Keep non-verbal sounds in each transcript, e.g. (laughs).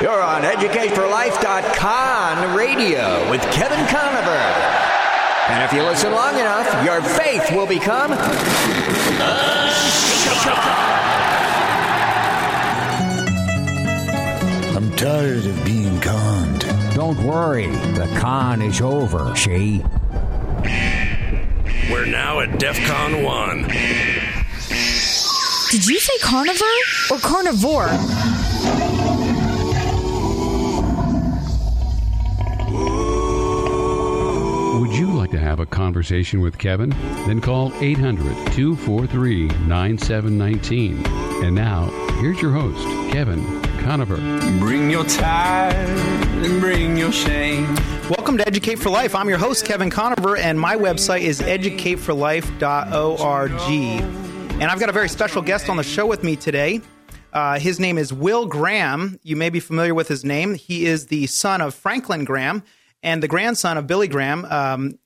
You're on EducateForLife.com radio with Kevin Conover. And if you listen long enough, your faith will become I'm tired of being conned. Don't worry, the con is over, She. We're now at DEF CON 1. Did you say carnivore or carnivore? Like to have a conversation with Kevin? Then call 800 243 9719. And now, here's your host, Kevin Conover. Bring your tide and bring your shame. Welcome to Educate for Life. I'm your host, Kevin Conover, and my website is educateforlife.org. And I've got a very special guest on the show with me today. Uh, his name is Will Graham. You may be familiar with his name. He is the son of Franklin Graham and the grandson of Billy Graham. Um,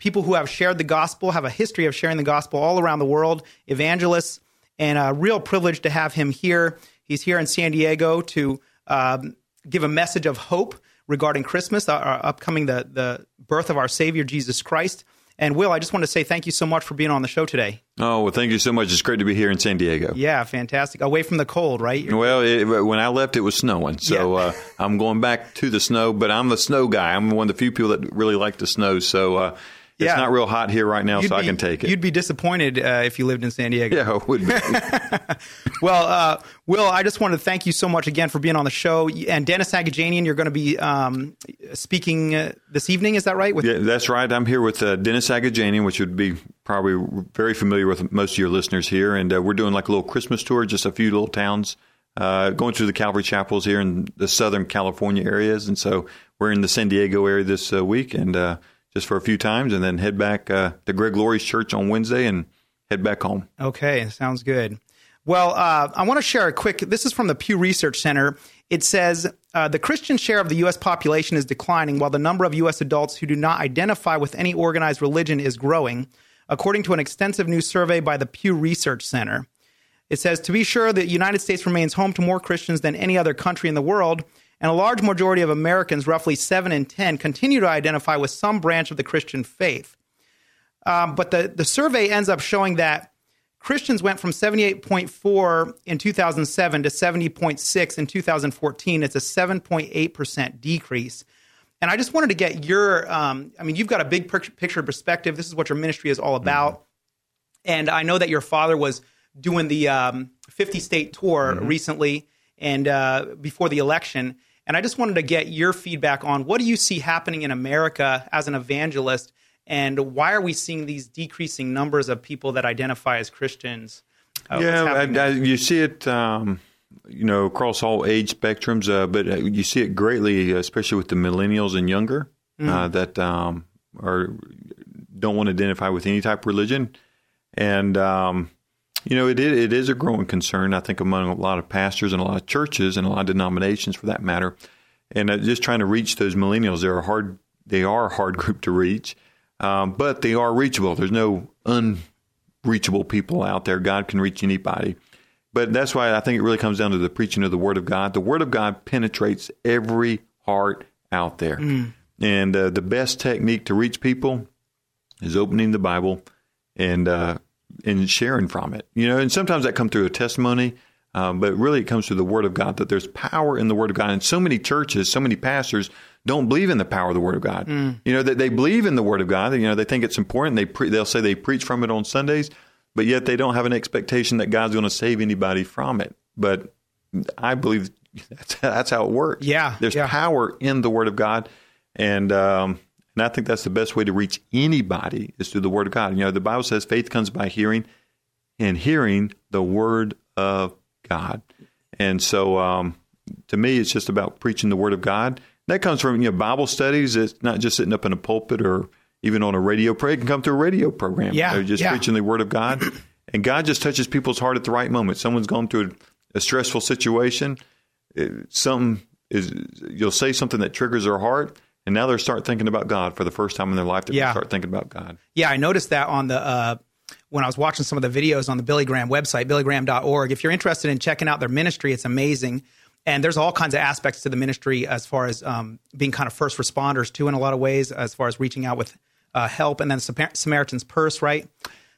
people who have shared the gospel, have a history of sharing the gospel all around the world, evangelists, and a real privilege to have him here. He's here in San Diego to um, give a message of hope regarding Christmas, our, our upcoming the the birth of our Savior Jesus Christ. And Will, I just want to say thank you so much for being on the show today. Oh, well, thank you so much. It's great to be here in San Diego. Yeah, fantastic. Away from the cold, right? Well, it, when I left, it was snowing. So Yeah. uh, (laughs) I'm going back to the snow, but I'm the snow guy. I'm one of the few people that really like the snow. So uh, it's Yeah. not real hot here right now, You'd so I can take it. You'd be disappointed uh, if you lived in San Diego. yeah, would be. (laughs) Well, uh, Will, I just want to thank you so much again for being on the show. And Dennis Agajanian, you're going to be um, speaking uh, this evening. Is that right? With yeah, that's right. I'm here with uh, Dennis Agajanian, which would be probably very familiar with most of your listeners here. And uh, we're doing like a little Christmas tour, just a few little towns, uh, going through the Calvary chapels here in the Southern California areas. And so we're in the San Diego area this uh, week and uh, just for a few times, and then head back uh, to Greg Laurie's church on Wednesday and head back home. Okay, sounds good. Well, uh, I want to share a quick. This is from the Pew Research Center. It says uh, the Christian share of the U.S. population is declining, while the number of U.S. adults who do not identify with any organized religion is growing, according to an extensive new survey by the Pew Research Center. It says to be sure, the United States remains home to more Christians than any other country in the world, and a large majority of Americans, roughly seven in ten, continue to identify with some branch of the Christian faith. Um, but the, the survey ends up showing that Christians went from 78.4 in 2007 to 70.6 in 2014. It's a 7.8% decrease. And I just wanted to get your, um, I mean, you've got a big picture perspective. This is what your ministry is all about. And I know that your father was doing the um, 50 state tour recently and uh, before the election. And I just wanted to get your feedback on what do you see happening in America as an evangelist, and why are we seeing these decreasing numbers of people that identify as Christians? Uh, yeah, I, I, you see it, um, you know, across all age spectrums, uh, but uh, you see it greatly, especially with the millennials and younger uh, that um, are don't want to identify with any type of religion, and um, you know, it is, it is a growing concern. I think among a lot of pastors and a lot of churches and a lot of denominations, for that matter, and uh, just trying to reach those millennials. They're a hard, they are a hard (laughs) group to reach, um, but they are reachable. There's no unreachable people out there. God can reach anybody. But that's why I think it really comes down to the preaching of the Word of God. The Word of God penetrates every heart out there. And uh, the best technique to reach people is opening the Bible and uh, and sharing from it. You know, and sometimes that comes through a testimony, um, but really it comes through the Word of God. That there's power in the Word of God, and so many churches, so many pastors don't believe in the power of the Word of God. You know that they believe in the Word of God. You know they think it's important. They pre- they'll say they preach from it on Sundays, but yet they don't have an expectation that God's going to save anybody from it. But I believe that's, (laughs) that's how it works. Yeah, there's yeah. power in the Word of God, and um, and I think that's the best way to reach anybody is through the Word of God. You know, the Bible says faith comes by hearing, and hearing the Word of God. And so, um, to me, it's just about preaching the Word of God. That comes from you know Bible studies. It's not just sitting up in a pulpit or even on a radio. Pray can come through a radio program. Yeah, They're just yeah. preaching the Word of God, (clears throat) and God just touches people's heart at the right moment. Someone's going through a, a stressful situation. It, some is you'll say something that triggers their heart, and now they start thinking about God for the first time in their life. They Yeah. start thinking about God. Yeah, I noticed that on the uh, when I was watching some of the videos on the Billy Graham website, billygraham.org. If you're interested in checking out their ministry, it's amazing. and there's all kinds of aspects to the ministry as far as um, being kind of first responders too, in a lot of ways, as far as reaching out with uh, help, and then Samaritan's Purse, right?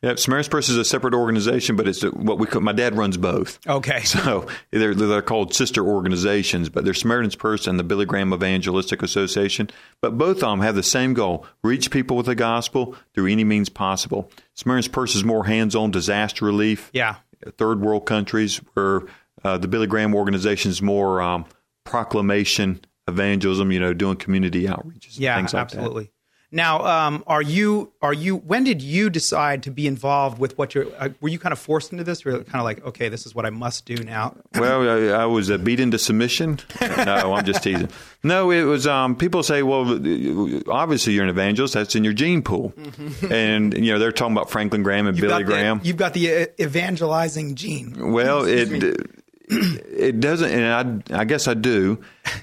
Yeah, Samaritan's Purse is a separate organization, but it's what we call, my dad runs both. Okay. (laughs) So they're, they're called sister organizations, but they're Samaritan's Purse and the Billy Graham Evangelistic Association. But both of them have the same goal reach people with the gospel through any means possible. Samaritan's Purse is more hands on disaster relief. Yeah. Third world countries, where uh, the Billy Graham organization is more um, proclamation, evangelism, you know, doing community outreaches. Yeah, things like absolutely. Now, um, are you are you? When did you decide to be involved with what you're? Uh, were you kind of forced into this? Or kind of like, okay, this is what I must do now. (laughs) Well, I, I was uh, beat into submission. No, I'm just teasing. No, it was. Um, people say, well, obviously you're an evangelist. That's in your gene pool, and you know they're talking about Franklin Graham and Mm-hmm. You've Billy got the- Graham. you've got the uh, evangelizing gene. Well, it it doesn't, and I, I guess I do,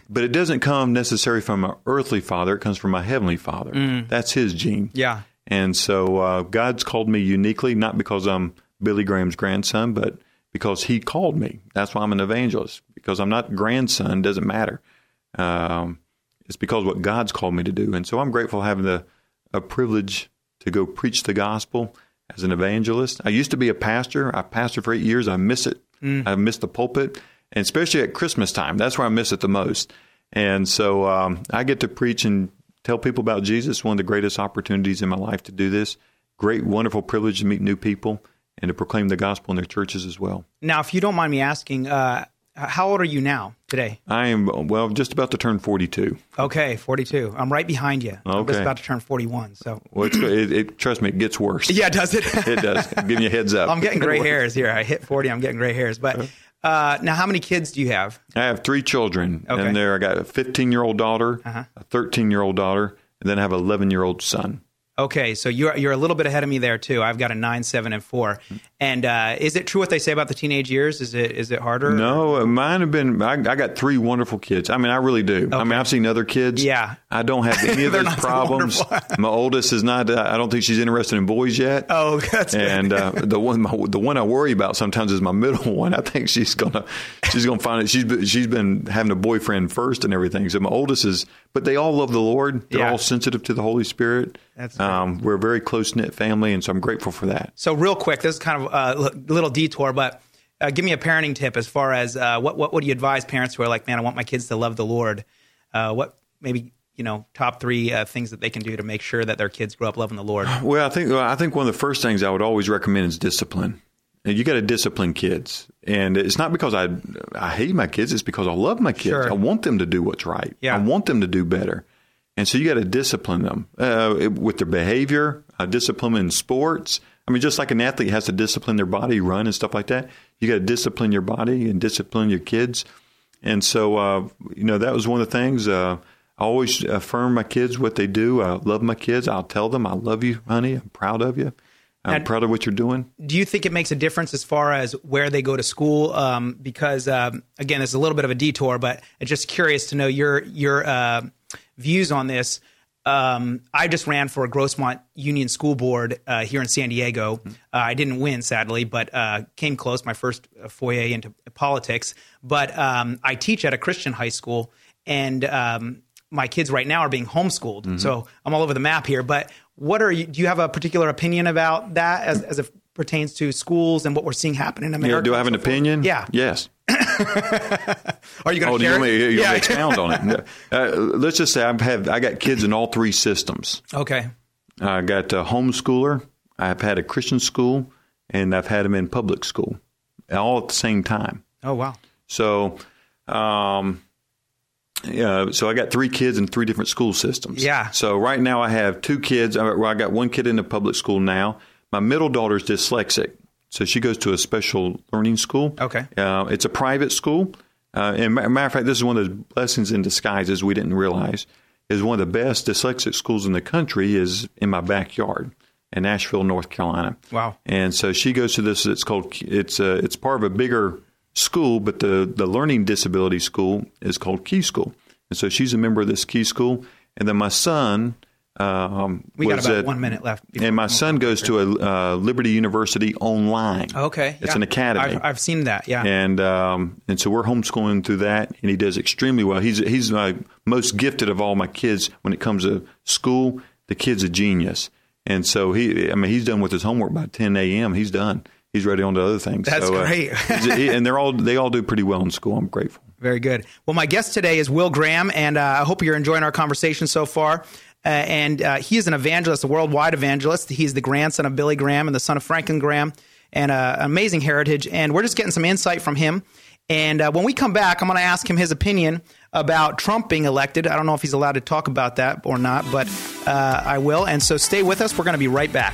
but it doesn't come necessarily from my earthly father. It comes from my heavenly father. That's his gene. Mm. Yeah. And so uh, God's called me uniquely, not because I'm Billy Graham's grandson, but because He called me. That's why I'm an evangelist. Because I'm not grandson doesn't matter. Um, it's because what God's called me to do, and so I'm grateful having the a privilege to go preach the gospel as an evangelist. I used to be a pastor. I pastored for eight years. I miss it. I miss the pulpit, and especially at Christmas time. That's where I miss it the most. And so um, I get to preach and tell people about Jesus. One of the greatest opportunities in my life to do this. Great, wonderful privilege to meet new people and to proclaim the gospel in their churches as well. Now, if you don't mind me asking, uh, how old are you now today? I am well, just about to turn forty-two. Okay, 42. I'm right behind you. I'm just about to turn 41. So, Well, it's, it, it, trust me, it gets worse. (laughs) yeah, does it? it does. I'm giving you a heads up. (laughs) I'm getting gray (laughs) hairs here. I hit 40. I'm getting gray hairs. But uh, now, how many kids do you have? I have three children, Okay. and there I got a 15 year old daughter, Uh-huh. a 13 year old daughter, and then I have an 11 year old son. Okay, so you're you're a little bit ahead of me there too. I've got a nine, seven, and four. And uh, is it true what they say about the teenage years? Is it is it harder? No, mine have been. I, I got three wonderful kids. I mean, I really do. I mean, I've seen other kids. Yeah. I don't have (laughs) any of those problems. my oldest is not. Uh, I don't think she's interested in boys yet. Oh, (laughs) that's good. and uh, the one my, the one I worry about sometimes is my middle (laughs) one. I think she's gonna she's gonna find it. She's she's been having a boyfriend first and everything. So my oldest is, but they all love the Lord. They're Yeah. all sensitive to the Holy Spirit. That's um, we're a very close knit family, and so I'm grateful for that. So, real quick, this is kind of a little detour, but uh, give me a parenting tip as far as uh, what, what would you advise parents who are like, man, I want my kids to love the Lord? Uh, what maybe you know top three uh, things that they can do to make sure that their kids grow up loving the Lord? Well, I think well, I think one of the first things I would always recommend is discipline. And you got to discipline kids, and it's not because I I hate my kids. It's because I love my kids. Sure. I want them to do what's right. Yeah. I want them to do better, and so you got to discipline them uh, with their behavior, uh, discipline in sports. I mean, just like an athlete has to discipline their body, run and stuff like that. You got to discipline your body and discipline your kids. And so, uh, you know, that was one of the things. Uh, I always affirm my kids what they do. I love my kids. I'll tell them, I love you, honey. I'm proud of you. I'm And- proud of what you're doing. do you think it makes a difference as far as where they go to school? Um, because um, again, it's a little bit of a detour, but I'm just curious to know your your uh, views on this. Um, I just ran for a Grossmont Union School Board uh, here in San Diego. Uh, I didn't win, sadly, but uh, came close. My first foyer into politics. But um, I teach at a Christian high school, and um, my kids right now are being homeschooled. So I'm all over the map here. But what are you? Do you have a particular opinion about that as, as it pertains to schools and what we're seeing happen in America? Yeah, do I have an and so forth? opinion? Yeah. Yes. (laughs) Are you going Oh, to do you want me it? you want me yeah. expound on it? Uh, let's just say I have had I got kids in all three systems. okay. I got a homeschooler. I've had a Christian school, and I've had them in public school, all at the same time. Oh wow. So, um, yeah, so I got three kids in three different school systems. Yeah. So right now I have two kids. I, I got one kid in the public school now. My middle daughter's dyslexic, so she goes to a special learning school. Okay. Uh, it's a private school. Uh, and matter of fact, this is one of those blessings in disguises we didn't realize. Is one of the best dyslexic schools in the country is in my backyard in Asheville, North Carolina. Wow. And so she goes to this. It's called. It's a, It's part of a bigger school, but the the learning disability school is called Key School. And so she's a member of this Key School. And then my son Um, We got was about at- one minute left And my son goes to a uh, Liberty University online. Okay, it's yeah. an academy. I've, I've seen that. Yeah, and um, and so we're homeschooling through that, and he does extremely well. He's he's my most gifted of all my kids when it comes to school. The kid's a genius, and so he, I mean, he's done with his homework by 10 a.m. He's done. He's ready on to other things. That's So, uh, great. (laughs) he- and they're all they all do pretty well in school. I'm grateful. Very good. Well, my guest today is Will Graham, and uh, I hope you're enjoying our conversation so far. Uh, and uh, he is an evangelist, a worldwide evangelist. He's the grandson of Billy Graham and the son of Franklin Graham, and uh, amazing heritage. And we're just getting some insight from him. And uh, when we come back, I'm going to ask him his opinion about Trump being elected. I don't know if he's allowed to talk about that or not, but uh, I will. And so stay with us. We're going to be right back.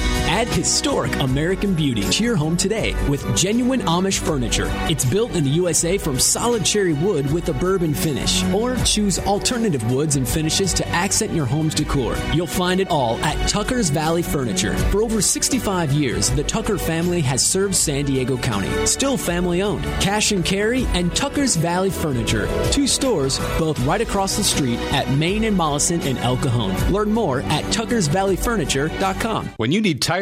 Add historic American beauty to your home today with genuine Amish furniture. It's built in the USA from solid cherry wood with a bourbon finish. Or choose alternative woods and finishes to accent your home's decor. You'll find it all at Tucker's Valley Furniture. For over 65 years, the Tucker family has served San Diego County. Still family owned. Cash and Carry and Tucker's Valley Furniture. Two stores, both right across the street at Main and Mollison in El Cajon. Learn more at tuckersvalleyfurniture.com. When you need tires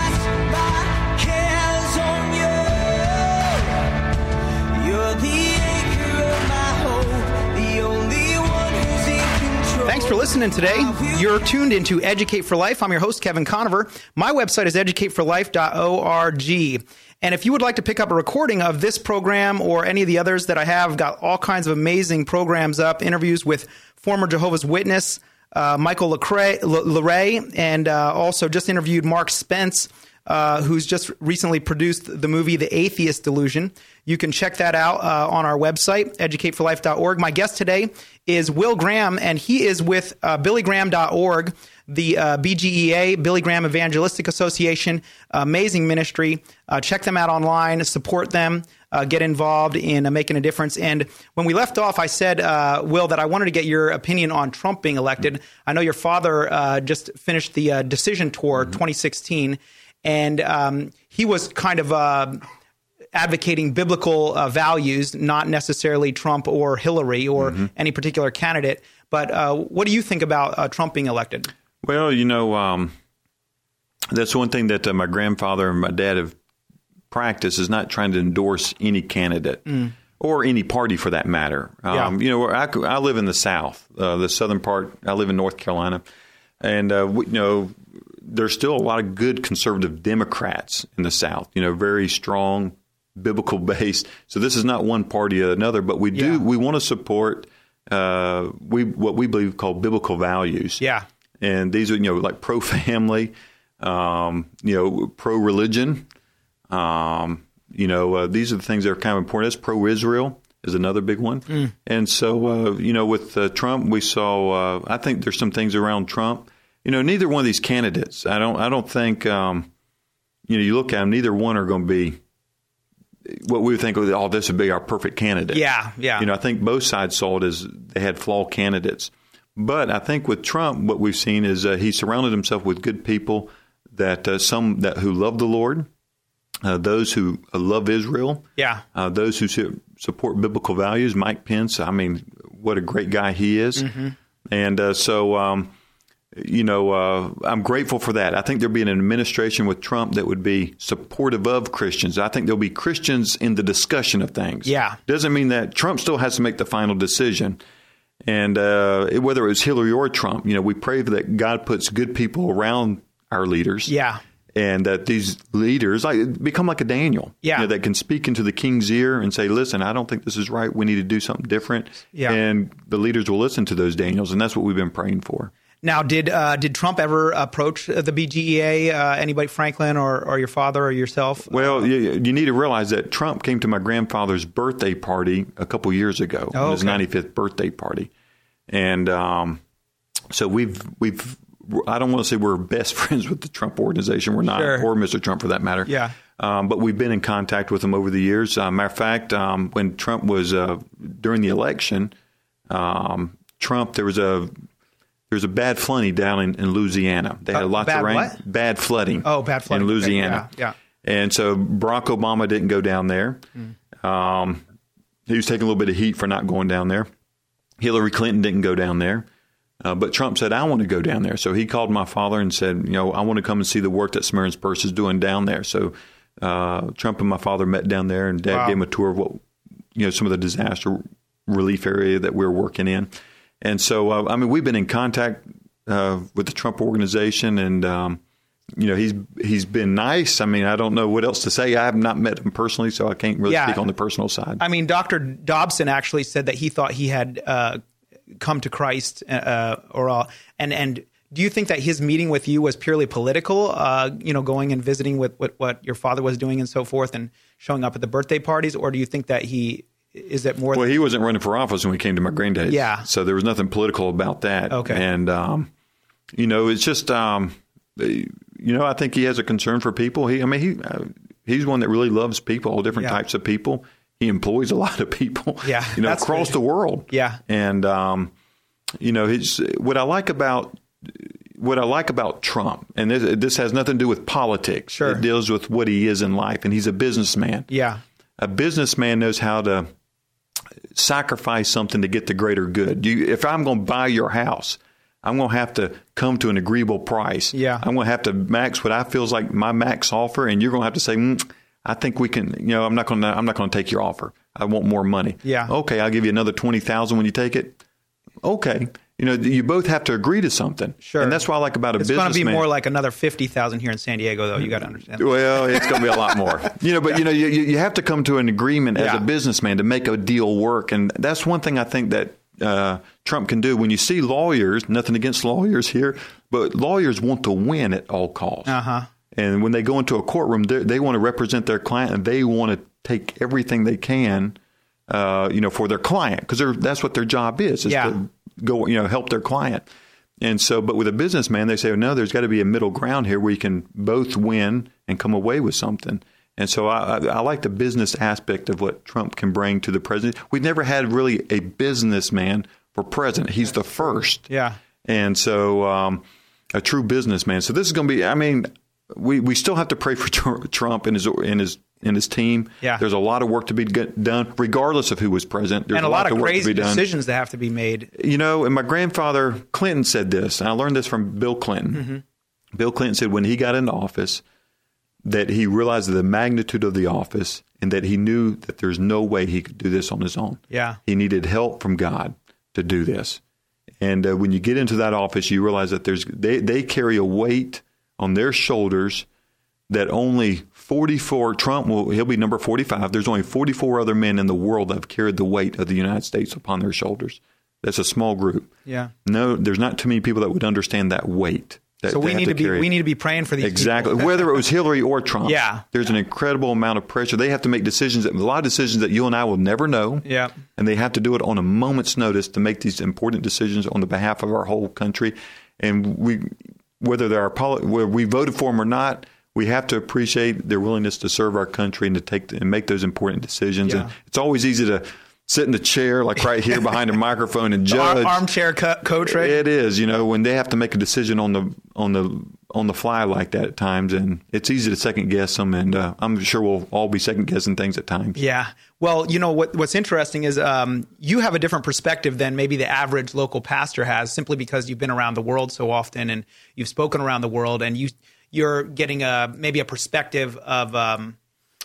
Thanks for listening today. You're tuned into Educate for Life. I'm your host, Kevin Conover. My website is educateforlife.org. And if you would like to pick up a recording of this program or any of the others that I have, got all kinds of amazing programs up, interviews with former Jehovah's Witness, uh, Michael LeCrae, LeRae, and uh, also just interviewed Mark Spence, uh, who's just recently produced the movie The Atheist Delusion. You can check that out uh, on our website, educateforlife.org. My guest today is Will Graham, and he is with uh, billygraham.org, the uh, BGEA, Billy Graham Evangelistic Association, amazing ministry. Uh, check them out online, support them, uh, get involved in uh, making a difference. And when we left off, I said, uh, Will, that I wanted to get your opinion on Trump being elected. I know your father uh, just finished the uh, decision tour 2016, and um, he was kind of. Uh, advocating biblical uh, values, not necessarily Trump or Hillary or any particular candidate. But uh, what do you think about uh, Trump being elected? Well, you know, um, that's one thing that uh, my grandfather and my dad have practiced is not trying to endorse any candidate or any party for that matter. Um, You know, I, I live in the South, uh, the southern part. I live in North Carolina, and uh, we, you know, there's still a lot of good conservative Democrats in the South. You know, very strong biblical (laughs) based. So this is not one party or another, but we do we want to support uh, we what we believe called biblical values. Yeah. And these are, you know, like pro family, um, you know, pro religion. Um, you know, uh, these are the things that are kind of important. That's pro Israel is another big one. Mm. And so, uh, you know, with uh, Trump, we saw. Uh, I think there's some things around Trump. You know, neither one of these candidates. I don't. I don't think. Um, you know, you look at them, neither one are going to be what we would think, oh, this would be our perfect candidate. Yeah, yeah. You know, I think both sides saw it as they had flawed candidates. But I think with Trump, what we've seen is uh, he surrounded himself with good people that uh, some that who love the Lord, uh, those who uh, love Israel, Yeah. uh, those who su- support biblical values. Mike Pence, I mean, what a great guy he is. Mhm. And uh, so, um, you know, uh, I'm grateful for that. I think there'll be an administration with Trump that would be supportive of Christians. I think there'll be Christians in the discussion of things. Yeah. Doesn't mean that Trump still has to make the final decision. And uh, whether it was Hillary or Trump, you know, we pray that God puts good people around our leaders. Yeah. And that these leaders like become like a Daniel, Yeah. you know, that can speak into the king's ear and say, "Listen, I don't think this is right. We need to do something different." Yeah. And the leaders will listen to those Daniels, and that's what we've been praying for. Now, did uh, did Trump ever approach the BGEA? Uh, anybody, Franklin, or, or your father, or yourself? Well, you, you need to realize that Trump came to my grandfather's birthday party a couple years ago, Oh, his 95th birthday party, and um, so we've we've I don't want to say we're best (laughs) friends with the Trump organization. We're not, Sure. or Mr. Trump for that matter. Yeah. Um, but we've been in contact with him over the years. Uh, matter of fact, um, when Trump was uh, during the election, um, Trump there was a there was a bad flooding down in, in Louisiana. They had Uh, lots of rain. what? Bad flooding. Oh, bad flooding. in Okay, Louisiana. yeah, And so Barack Obama didn't go down there. Um, he was taking a little bit of heat for not going down there. Hillary Clinton didn't go down there. Uh, but Trump said, I want to go down there. So he called my father and said, you know, I want to come and see the work that Samaritan's Purse is doing down there. So uh, Trump and my father met down there, and Dad Wow. gave him a tour of what, you know, some of the disaster relief area that we're working in. And so, uh, I mean, we've been in contact uh, with the Trump organization, and um, you know, he's he's been nice. I mean, I don't know what else to say. I have not met him personally, so I can't really Yeah. speak on the personal side. I mean, Dr. Dobson actually said that he thought he had uh, come to Christ, uh, or uh, and and do you think that his meeting with you was purely political? Uh, you know, going and visiting with what, what your father was doing and so forth, and showing up at the birthday parties, or do you think that he is that more? Well, he wasn't running for office when we came to my granddad's. Yeah. So there was nothing political about that. Okay. And, um, you know, it's just, um, you know, I think he has a concern for people. He, I mean, he, uh, he's one that really loves people, all different Yeah. types of people. He employs a (laughs) lot of people, Yeah, you know, across good. the world. Yeah. And, um, you know, his, what I like about, what I like about Trump, and this, this has nothing to do with politics. Sure. It deals with what he is in life, and he's a businessman yeah, a businessman knows how to sacrifice something to get the greater good. You, if I'm going to buy your house, I'm going to have to come to an agreeable price. Yeah. I'm going to have to max what I feels like my max offer, and you're going to have to say, mm, I think we can. You know, I'm not going to. I'm not going to take your offer. I want more money. Yeah. Okay, I'll give you another twenty thousand when you take it. Okay. You know, you both have to agree to something. Sure. And that's what I like about a business. it's going to be more like another fifty thousand here in San Diego, though. You got to understand. Well, it's going to be a lot more. (laughs) You know, but you know, you, you have to come to an agreement as Yeah. a businessman to make a deal work, and that's one thing I think that uh, Trump can do. When you see lawyers, nothing against lawyers here, but lawyers want to win at all costs. Uh huh. And when they go into a courtroom, they they want to represent their client, and they want to take everything they can, uh, you know, for their client because that's what their job is. is Yeah. To go, you know, help their client. And so, but with a businessman, they say, no, there's got to be a middle ground here where you can both win and come away with something. And so, I, I, I like the business aspect of what Trump can bring to the president. We've never had really a businessman for president. He's the first Yeah. and so um, a true businessman. So this is going to be. I mean, we, we still have to pray for (laughs) Trump and his and his and his team. Yeah. there's a lot of work to be done, regardless of who was president. There's and a lot, of work to crazy decisions that have to be made. You know, and my grandfather Clinton said this, and I learned this from Bill Clinton. Mm-hmm. Bill Clinton said when he got into office that he realized the magnitude of the office and that he knew that there's no way he could do this on his own. Yeah. He needed help from God to do this. And uh, when you get into that office, you realize that there's they, they carry a weight on their shoulders that only 44 Trump will he'll be number 45. There's only 44 other men in the world that have carried the weight of the United States upon their shoulders. That's a small group. Yeah. No, there's not too many people that would understand that weight. That So we need to, be we need to be praying for these Exactly. Whether it was Hillary or Trump. Yeah. There's an incredible amount of pressure. They have to make decisions, that, a lot of decisions that you and I will never know. Yeah. And they have to do it on a moment's notice to make these important decisions on the behalf of our whole country. And we, whether they're our poli- whether we voted for them or not, we have to appreciate their willingness to serve our country and to take and make those important decisions. Yeah. And it's always easy to sit in the chair, like right here behind a (laughs) microphone, and The judge. armchair co- coach, right? It is, you know, when they have to make a decision on the on the on the fly like that at times, and it's easy to second guess them. And uh, I'm sure we'll all be second guessing things at times. Yeah. Well, you know what? What's interesting is um, you have a different perspective than maybe the average local pastor has, simply because you've been around the world so often and you've spoken around the world, and you you're getting a maybe a perspective of um,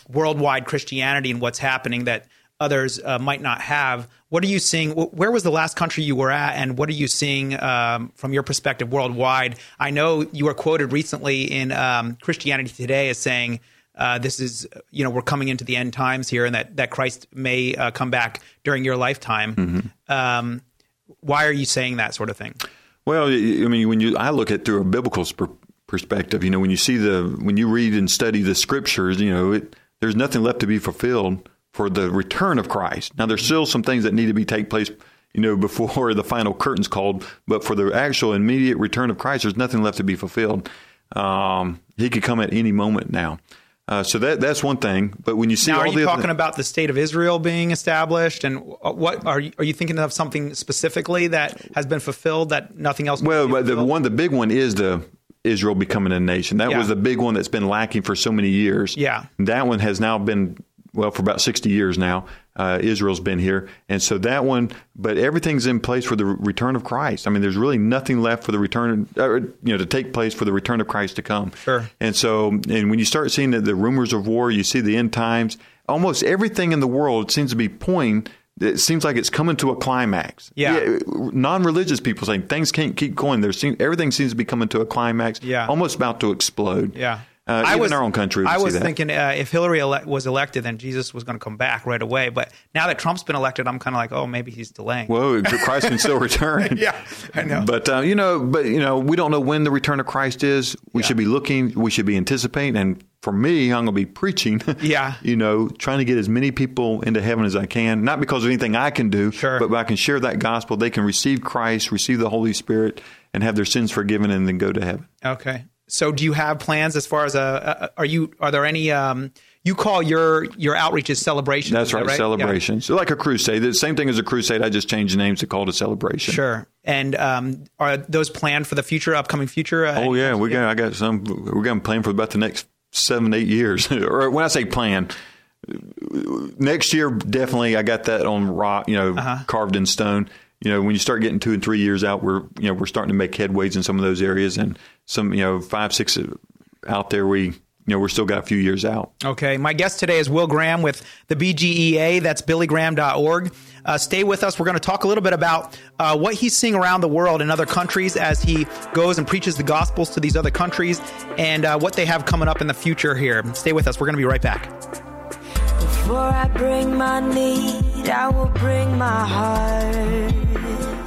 worldwide Christianity and what's happening that others uh, might not have. What are you seeing? Where was the last country you were at, and what are you seeing um, from your perspective worldwide? I know you were quoted recently in um, Christianity Today as saying. Uh, this is, you know, we're coming into the end times here, and that that Christ may uh, come back during your lifetime. Um, why are you saying that sort of thing? Well, I mean, when you I look at through a biblical perspective, you know, when you see the when you read and study the scriptures, you know, it, there's nothing left to be fulfilled for the return of Christ. Now, there's still some things that need to be take place, you know, (laughs) before the final curtain's called, but for the actual immediate return of Christ, there's nothing left to be fulfilled. Um, he could come at any moment now. Uh, so that that's one thing. But when you see now, are you talking about the state of Israel being established, and what are you, are you thinking of something specifically that has been fulfilled that nothing else? Well, but the one, the big one is the Israel becoming a nation. That Yeah. was the big one that's been lacking for so many years. Yeah. that one has now been well for about sixty years now. Uh, Israel's been here, and so that one. But everything's in place for the return of Christ. I mean, there's really nothing left for the return, uh, you know, to take place for the return of Christ to come. Sure. And so, and when you start seeing the, the rumors of war, you see the end times. Almost everything in the world seems to be pointing. It seems like it's coming to a climax. Yeah. non-religious people saying things can't keep going. There everything seems to be coming to a climax. Yeah. almost about to explode. Yeah. Uh, I even was, in our own country. I was thinking uh, if Hillary ele- was elected, then Jesus was going to come back right away. But now that Trump's been elected, I'm kind of like, oh, maybe he's delaying. Well, (laughs) Christ can still return. (laughs) yeah, I know. But uh, you know, but you know, we don't know when the return of Christ is. We should be looking. We should be anticipating. And for me, I'm going to be preaching. (laughs) Yeah. you know, trying to get as many people into heaven as I can. Not because of anything I can do, Sure. but I can share that gospel. They can receive Christ, receive the Holy Spirit, and have their sins forgiven, and then go to heaven. Okay. So, do you have plans as far as a? a are you? Are there any? Um, you call your your outreach as celebrations? That's is that right, Yeah. So like a crusade. The same thing as a crusade. I just changed the names to call it a celebration. Sure. And um, are those planned for the future, upcoming future? Uh, Oh yeah, we got. I got some. We're going to plan for about the next seven, eight years. (laughs) or when I say plan, next year definitely. I got that on rock. You know, Uh-huh. carved in stone. You know, when you start getting two and three years out, we're you know we're starting to make headways in some of those areas, and some you know five, six out there. We you know we're still got a few years out. Okay. My guest today is Will Graham with the BGEA. That's billygraham.org. Uh, stay with us. We're going to talk a little bit about uh, what he's seeing around the world in other countries as he goes and preaches the gospels to these other countries and uh, what they have coming up in the future here. Stay with us. We're going to be right back. Before I bring my need, I will bring my heart.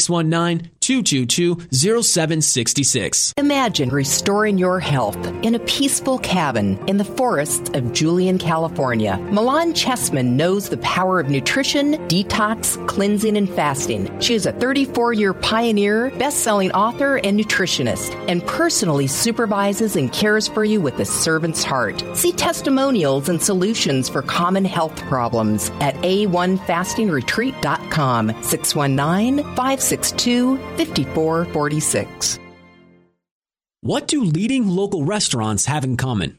619 222 0766. Imagine restoring your health in a peaceful cabin in the forests of Julian, California. Milan Chessman knows the power of nutrition, detox, cleansing, and fasting. She is a 34 year pioneer, best selling author, and nutritionist, and personally supervises and cares for you with a servant's heart. See testimonials and solutions for common health problems at a1fastingretreat.com 619 562 5446. What do leading local restaurants have in common?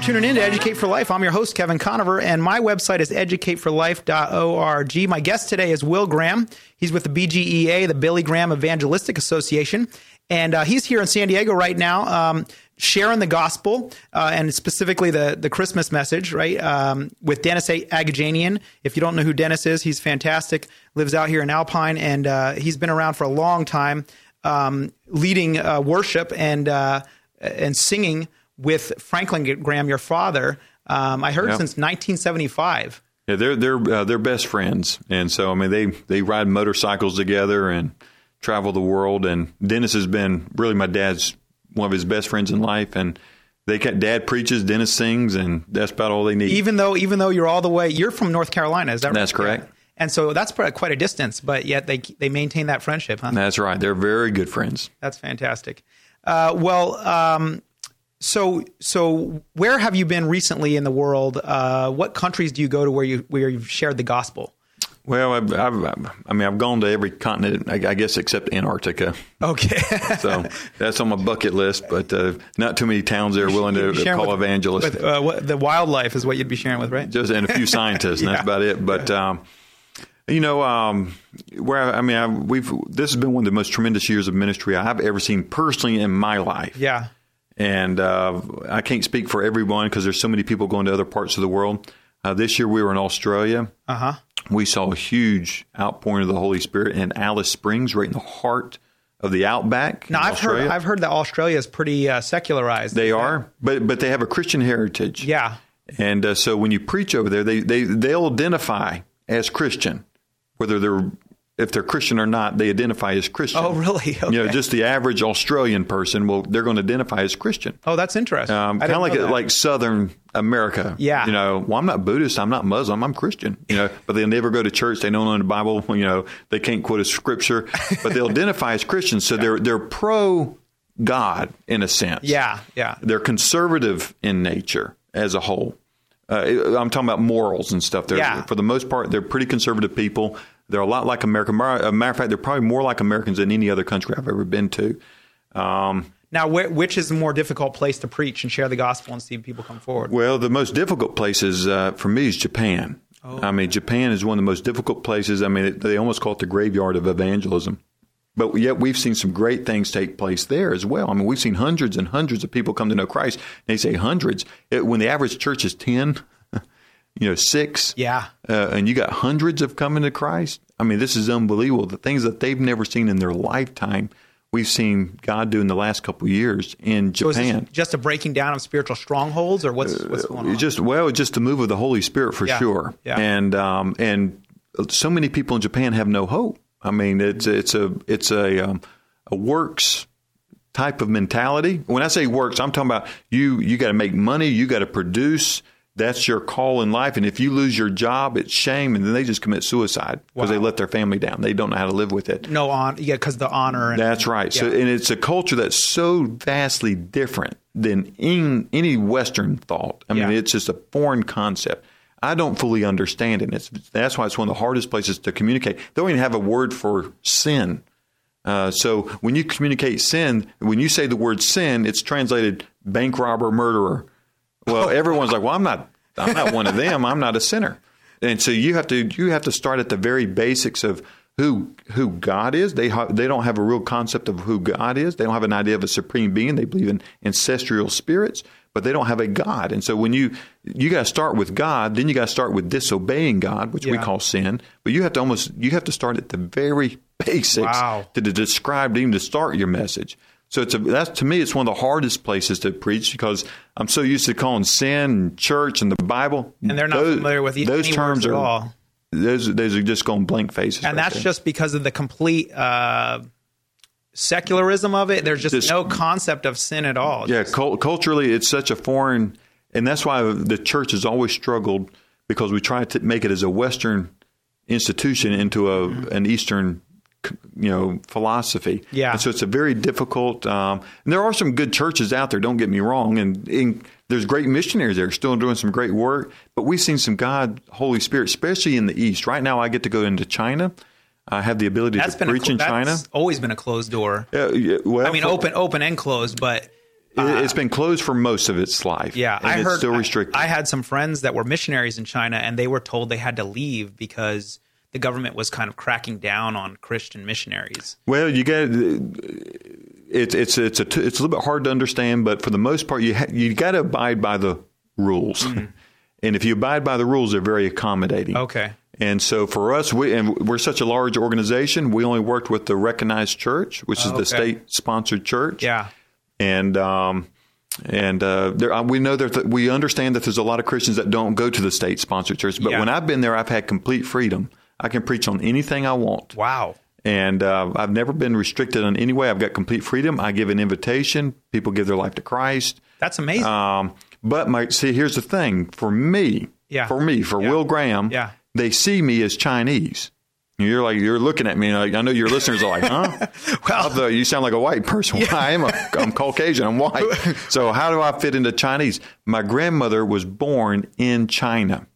For tuning in to Educate for Life. I'm your host, Kevin Conover, and my website is educateforlife.org. My guest today is Will Graham. He's with the BGEA, the Billy Graham Evangelistic Association, and uh, he's here in San Diego right now. Um, sharing the gospel uh, and specifically the the Christmas message, right? Um, with Dennis Agajanian. If you don't know who Dennis is, he's fantastic. Lives out here in Alpine, and uh, he's been around for a long time, um, leading uh, worship and uh, and singing with Franklin Graham, your father. Um, I heard Yeah. since 1975. Yeah, they're they're uh, they're best friends, and so I mean they they ride motorcycles together and travel the world. And Dennis has been really my dad's one of his best friends in life, and they can, dad preaches, Dennis sings, and that's about all they need. Even though even though you're all the way, you're from North Carolina, is that right? That's correct. And so that's quite a distance, but yet they they maintain that friendship, huh? That's right. They're very good friends. That's fantastic. Uh, well, um, so so where have you been recently in the world? Uh, what countries do you go to where you where you've shared the gospel? Well, I've, I've, I mean, I've gone to every continent, I, I guess, except Antarctica. Okay. (laughs) so that's on my bucket list, but uh, not too many towns there willing to You'd be sharing call with- evangelists. With, uh, what, the wildlife is what you'd be sharing with, right? just and a few scientists, and that's (laughs) about it. But um, you know, um, where I, I mean, I, we've this has been one of the most tremendous years of ministry I've ever seen personally in my life. Yeah. And uh, I can't speak for everyone because there's so many people going to other parts of the world. Uh, this year we were in Australia. Uh huh. We saw a huge outpouring of the Holy Spirit in Alice Springs, right in the heart of the outback. Now I've heard I've heard that Australia is pretty uh, secularized. They are, but but they have a Christian heritage. Yeah. And uh, so when you preach over there, they they they'll identify as Christian, whether they're if they're Christian or not, they identify as Christian. Oh, really? Okay. You know, just the average Australian person will they're going to identify as Christian. Oh, that's interesting. Um, kind of like that. like Southern America. Yeah. You know, well, I'm not Buddhist, I'm not Muslim, I'm Christian. You know, but they never go to church. They don't know the Bible. (laughs) You know, they can't quote a scripture, but they'll identify as Christians. So they're they're pro God in a sense. Yeah, yeah. They're conservative in nature as a whole. Uh, I'm talking about morals and stuff. They're, Yeah. For the most part, they're pretty conservative people. They're a lot like American. A matter of fact, they're probably more like Americans than any other country I've ever been to. Um, Now, wh- which is the more difficult place to preach and share the gospel and see people come forward? Well, the most difficult places uh, for me is Japan. Oh. I mean, Japan is one of the most difficult places. I mean, it, they almost call it the graveyard of evangelism. But yet we've seen some great things take place there as well. I mean, we've seen hundreds and hundreds of people come to know Christ. They say hundreds. It, when the average church is 10, you know, six, Yeah. uh, and you got hundreds of coming to Christ. I mean, this is unbelievable. The things that they've never seen in their lifetime, we've seen God do in the last couple of years in So Japan. just a breaking down of spiritual strongholds, or what's what's going on? Just well, just the move of the Holy Spirit for Yeah. sure. Yeah. And um, and so many people in Japan have no hope. I mean, it's it's a it's a um, a works type of mentality. When I say works, I'm talking about you you got to make money, you got to produce. That's your call in life, and if you lose your job, it's shame, and then they just commit suicide because they let their family down. They don't know how to live with it. no on, yeah, because the honor. And, That's right. So, Yeah. and it's a culture that's so vastly different than in, any Western thought. I mean, Yeah. it's just a foreign concept. I don't fully understand it. It's, that's why it's one of the hardest places to communicate. They don't even have a word for sin. Uh, so when you communicate sin, when you say the word sin, it's translated bank robber, murderer. Well, everyone's like, well, I'm not, I'm not one of them. I'm not a sinner. And so you have to, you have to start at the very basics of who, who God is. They, ha- they don't have a real concept of who God is. They don't have an idea of a supreme being. They believe in ancestral spirits, but they don't have a God. And so when you, you got to start with God, then you got to start with disobeying God, which we call sin. But you have to almost, you have to start at the very basics Wow. to, to describe, even to start your message. So it's a, that's to me, it's one of the hardest places to preach because I'm so used to calling sin and church and the Bible, And they're not familiar with those terms at are all. those those are just going blank faces. and right that's there. just because of the complete uh, secularism of it. There's just, Just- no concept of sin at all. Yeah, cul- culturally, it's such a foreign, and that's why the church has always struggled because we try to make it as a Western institution into a an Eastern, you know, philosophy. Yeah. and so it's a very difficult. Um, and there are some good churches out there. Don't get me wrong, and, and there's great missionaries there still doing some great work. But we've seen some God, Holy Spirit, especially in the East. Right now, I get to go into China. I have the ability That's to preach a, in China. That's always been a closed door. Yeah, yeah, well, I mean, for- open, open and closed, but it- it's been closed for most of its life. Yeah, I it's heard. still restricted. I, I had some friends that were missionaries in China, and they were told they had to leave because the government was kind of cracking down on Christian missionaries. Well, you got it's it's it's a t- it's a little bit hard to understand, but for the most part, you ha- you got to abide by the rules, Mm-hmm. (laughs) and if you abide by the rules, they're very accommodating. Okay. And so for us, we and we're such a large organization. We only worked with the recognized church, which is Oh, the okay. state sponsored church. Yeah. and um, and uh, there, we know that we understand that there's a lot of Christians that don't go to the state sponsored church. But Yeah. when I've been there, I've had complete freedom. I can preach on anything I want. Wow. And uh, I've never been restricted in any way. I've got complete freedom. I give an invitation. People give their life to Christ. That's amazing. Um, but my see, here's the thing: for me, Yeah. for me, for Will Graham, Yeah. they see me as Chinese. You're like you're looking at me. Like, I know your listeners are like, "Huh? (laughs) well, you sound like a white person." Yeah. (laughs) I am. A, I'm Caucasian. I'm white. (laughs) So how do I fit into Chinese? My grandmother was born in China.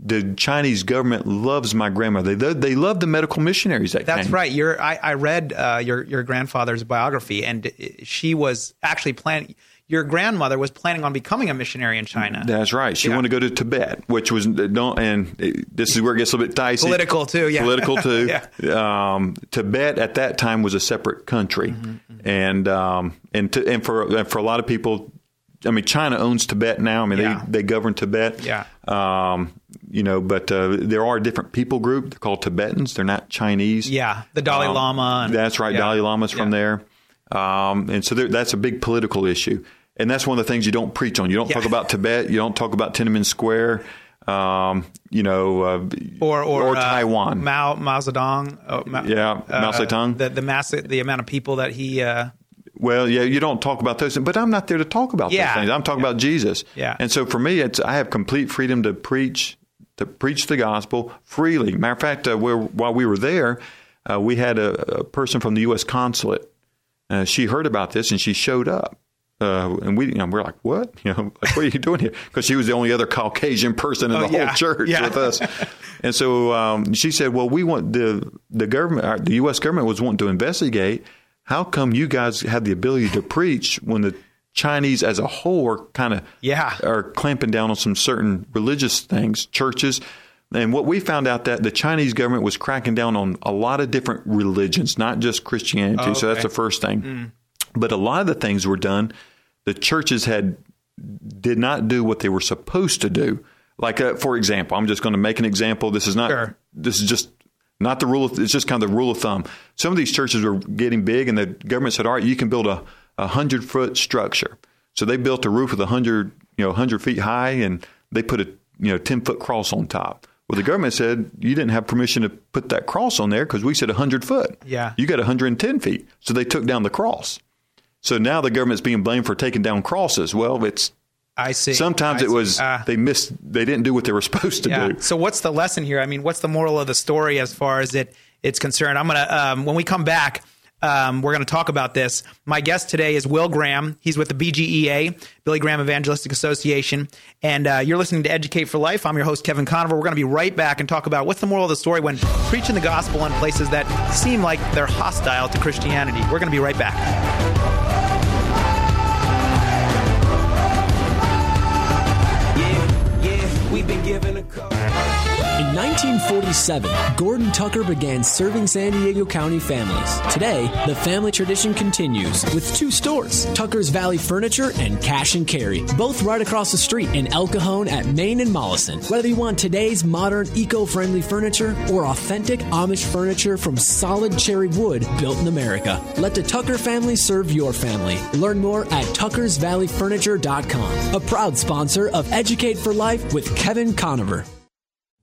The Chinese government loves my grandmother. They they love the medical missionaries that That's came. right. Your I, I read uh, your your grandfather's biography, and she was actually planning. Your grandmother was planning on becoming a missionary in China. That's right. She Yeah. wanted to go to Tibet, which was don't. And this is where it gets a little bit dicey. Political, too, yeah. Political (laughs) too. Yeah. um, Tibet at that time was a separate country, Mm-hmm, and um, and to, and for and for a lot of people, I mean, China owns Tibet now. I mean, Yeah. they they govern Tibet. Yeah. Um, you know, but uh, there are different people group. They're called Tibetans. They're not Chinese. Yeah, the Dalai Um, Lama. And, That's right. yeah. Dalai Lama's from there. Um, and so there, that's a big political issue. And that's one of the things you don't preach on. You don't Yeah. talk about (laughs) Tibet. You don't talk about Tiananmen Square. Um, you know, uh, or or, uh, Taiwan. Mao Mao Zedong. Oh, Mao, Yeah, Mao Zedong. The the mass the amount of people that he. Uh, Well, yeah, you don't talk about those, but I'm not there to talk about Yeah. those things. I'm talking about Jesus. Yeah. And so for me, it's I have complete freedom to preach to preach the gospel freely. Matter of fact, uh, while we were there, uh, we had a, a person from the U.S. consulate. Uh, she heard about this and she showed up. Uh, and we, you know, we're like, what? (laughs) You know, like, what are you doing here? Because she was the only other Caucasian person in Oh, the yeah. whole church Yeah. with us. (laughs) And so um, she said, well, we want the the government, uh, the U.S. government was wanting to investigate. How come you guys have the ability to preach when the Chinese as a whole are kind of Yeah. are clamping down on some certain religious things, churches. And what we found out that the Chinese government was cracking down on a lot of different religions, not just Christianity. Oh, So that's okay. the first thing. Mm. But a lot of the things were done. The churches had did not do what they were supposed to do. Like, uh, for example, I'm just going to make an example. This is not. This is just not the rule. Of, it's just kind of the rule of thumb. Some of these churches were getting big, and the government said, "All right, you can build a, a hundred foot structure." So they built a roof with a hundred, you know, hundred feet high, and they put a you know ten foot cross on top. Well, the government said you didn't have permission to put that cross on there because we said 100 foot. Yeah. You got 110 feet. So they took down the cross. So now the government's being blamed for taking down crosses. Well, it's I see. sometimes I it was Ah. they missed they didn't do what they were (laughs) supposed to yeah. do. So what's the lesson here? I mean, what's the moral of the story as far as it it's concerned? I'm gonna um, when we come back. Um, we're going to talk about this. My guest today is Will Graham. He's with the BGEA, Billy Graham Evangelistic Association. And uh, you're listening to Educate for Life. I'm your host, Kevin Conover. We're going to be right back and talk about what's the moral of the story when preaching the gospel in places that seem like they're hostile to Christianity. We're going to be right back. In 1947, Gordon Tucker began serving San Diego County families. Today, the family tradition continues with two stores Tucker's Valley Furniture and Cash and Carry, both right across the street in El Cajon at Main and Mollison. Whether you want today's modern, eco friendly furniture or authentic Amish furniture from solid cherry wood built in America, let the Tucker family serve your family. Learn more at tuckersvalleyfurniture.com, a proud sponsor of Educate for Life with Kevin Conover.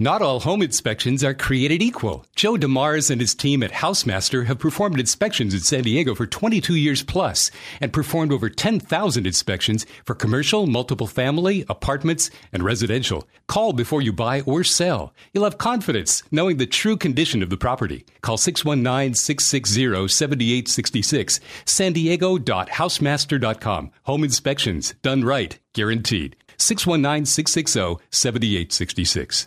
Not all home inspections are created equal. Joe DeMars and his team at Housemaster have performed inspections in San Diego for 22 years plus and performed over 10,000 inspections for commercial, multiple family, apartments, and residential. Call before you buy or sell. You'll have confidence knowing the true condition of the property. Call 619-660-7866. San Diego.housemaster.com. Home inspections done right, guaranteed. 619-660-7866.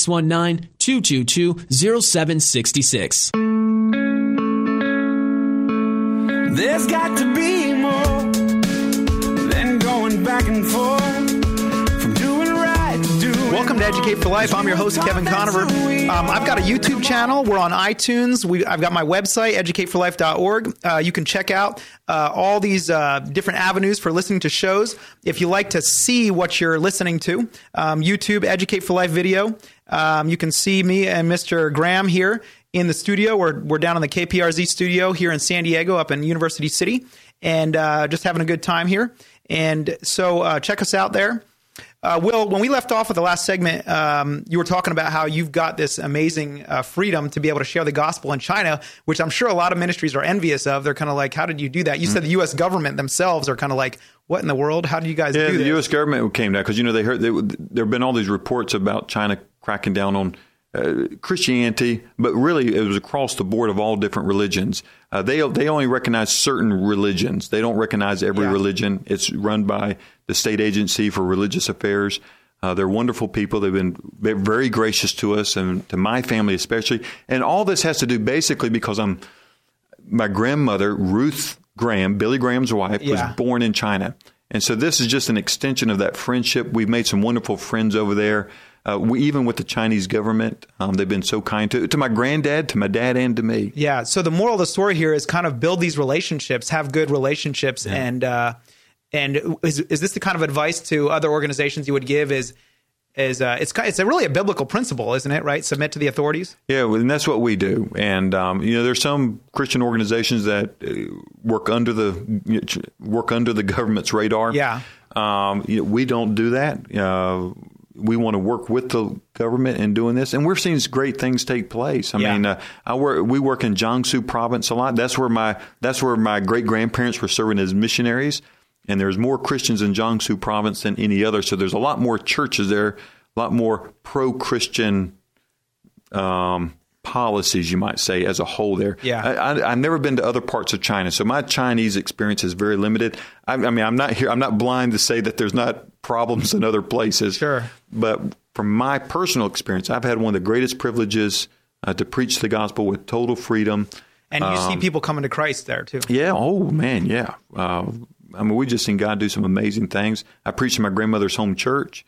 619 222 0766. There's got to be more than going back and forth from doing right to doing Welcome to Educate for Life. I'm your host, Kevin Conover. Um, I've got a YouTube channel. We're on iTunes. We, I've got my website, educateforlife.org. Uh, you can check out uh, all these uh, different avenues for listening to shows. If you like to see what you're listening to, um, YouTube, Educate for Life video. Um, you can see me and Mr. Graham here in the studio. We're, we're down in the KPRZ studio here in San Diego, up in University City, and uh, just having a good time here. And so uh, check us out there. Uh, Will, when we left off with the last segment, um, you were talking about how you've got this amazing uh, freedom to be able to share the gospel in China, which I'm sure a lot of ministries are envious of. They're kind of like, how did you do that? You Mm-hmm. said the U.S. government themselves are kind of like, what in the world? How do you guys Yeah, do the this? U.S. government came down because you know they heard they, there have been all these reports about China cracking down on uh, Christianity, but really it was across the board of all different religions. Uh, they they only recognize certain religions. They don't recognize every religion. It's run by the state agency for religious affairs. Uh, they're wonderful people. They've been very gracious to us and to my family especially. And all this has to do basically because I'm my grandmother Ruth Graham, Billy Graham's wife, Yeah. was born in China. And so this is just an extension of that friendship. We've made some wonderful friends over there. Uh, we, even with the Chinese government, um, they've been so kind to to my granddad, to my dad, and to me. Yeah. So the moral of the story here is kind of build these relationships, have good relationships, and uh, and is is this the kind of advice to other organizations you would give? Is is uh, it's it's a really a biblical principle, isn't it? Right? Submit to the authorities. Yeah, and that's what we do. And um, you know, there's some Christian organizations that uh, work under the work under the government's radar. Yeah. Um, you know, we don't do that. Uh, we want to work with the government in doing this, and we're seeing great things take place. I Yeah. mean, uh, I work. We work in Jiangsu province a lot. That's where my that's where my great grandparents were serving as missionaries. And there's more Christians in Jiangsu province than any other. So there's a lot more churches there, a lot more pro Christian um, policies, you might say, as a whole. There, Yeah. I, I, I've never been to other parts of China, so my Chinese experience is very limited. I, I mean, I'm not here. I'm not blind to say that there's not problems in other places. Sure. But from my personal experience, I've had one of the greatest privileges uh, to preach the gospel with total freedom. And you see Um, people coming to Christ there too. yeah. Oh man. Yeah. Uh, I mean, we just seen God do some amazing things. I preached in my grandmother's home church,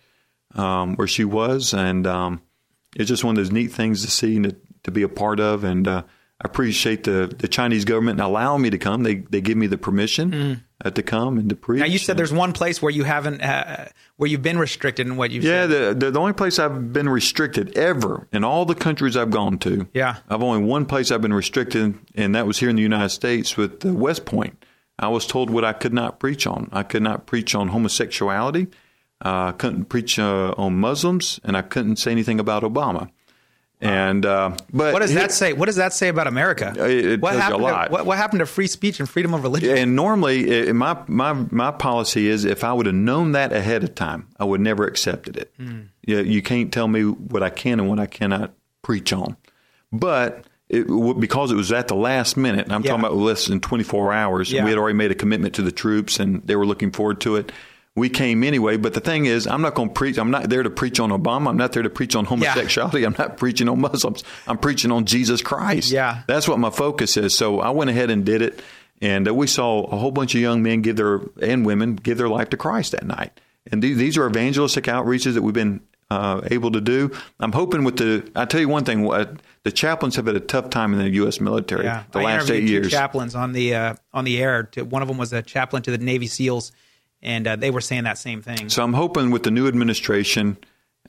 um, where she was, and um, it's just one of those neat things to see and to, to be a part of. And uh, I appreciate the the Chinese government allowing me to come. They they give me the permission Mhm. uh, to come and to preach. Now you said there's one place where you haven't, uh, where you've been restricted in what you've Yeah, the, the the only place I've been restricted ever in all the countries I've gone to. Yeah. I've only one place I've been restricted, and that was here in the United States with West Point. I was told what I could not preach on. I could not preach on homosexuality. Uh, I couldn't preach uh, on Muslims, and I couldn't say anything about Obama. And uh, but What does that say? What does that say about America? It, it what tells you a happened? lot. To, what, what happened to free speech and freedom of religion? And normally, i- my my my policy is if I would have known that ahead of time, I would never accepted it. Mm. You, you can't tell me what I can and what I cannot preach on. But it, because it was at the last minute, I'm talking about less than 24 hours, Yeah. we had already made a commitment to the troops, and they were looking forward to it. We came anyway, but the thing is, I'm not going to preach. I'm not there to preach on Obama. I'm not there to preach on homosexuality. I'm not preaching on Muslims. I'm preaching on Jesus Christ. Yeah. That's what my focus is. So I went ahead and did it, and uh, we saw a whole bunch of young men give their and women give their life to Christ that night. And th- these are evangelistic outreaches that we've been uh, able to do. I'm hoping with the. I tell you one thing: uh, the chaplains have had a tough time in the U.S. military Yeah, the I last eight years. chaplains on the uh, on the air. To, one of them was a chaplain to the Navy SEALs, and uh, they were saying that same thing. So I'm hoping with the new administration,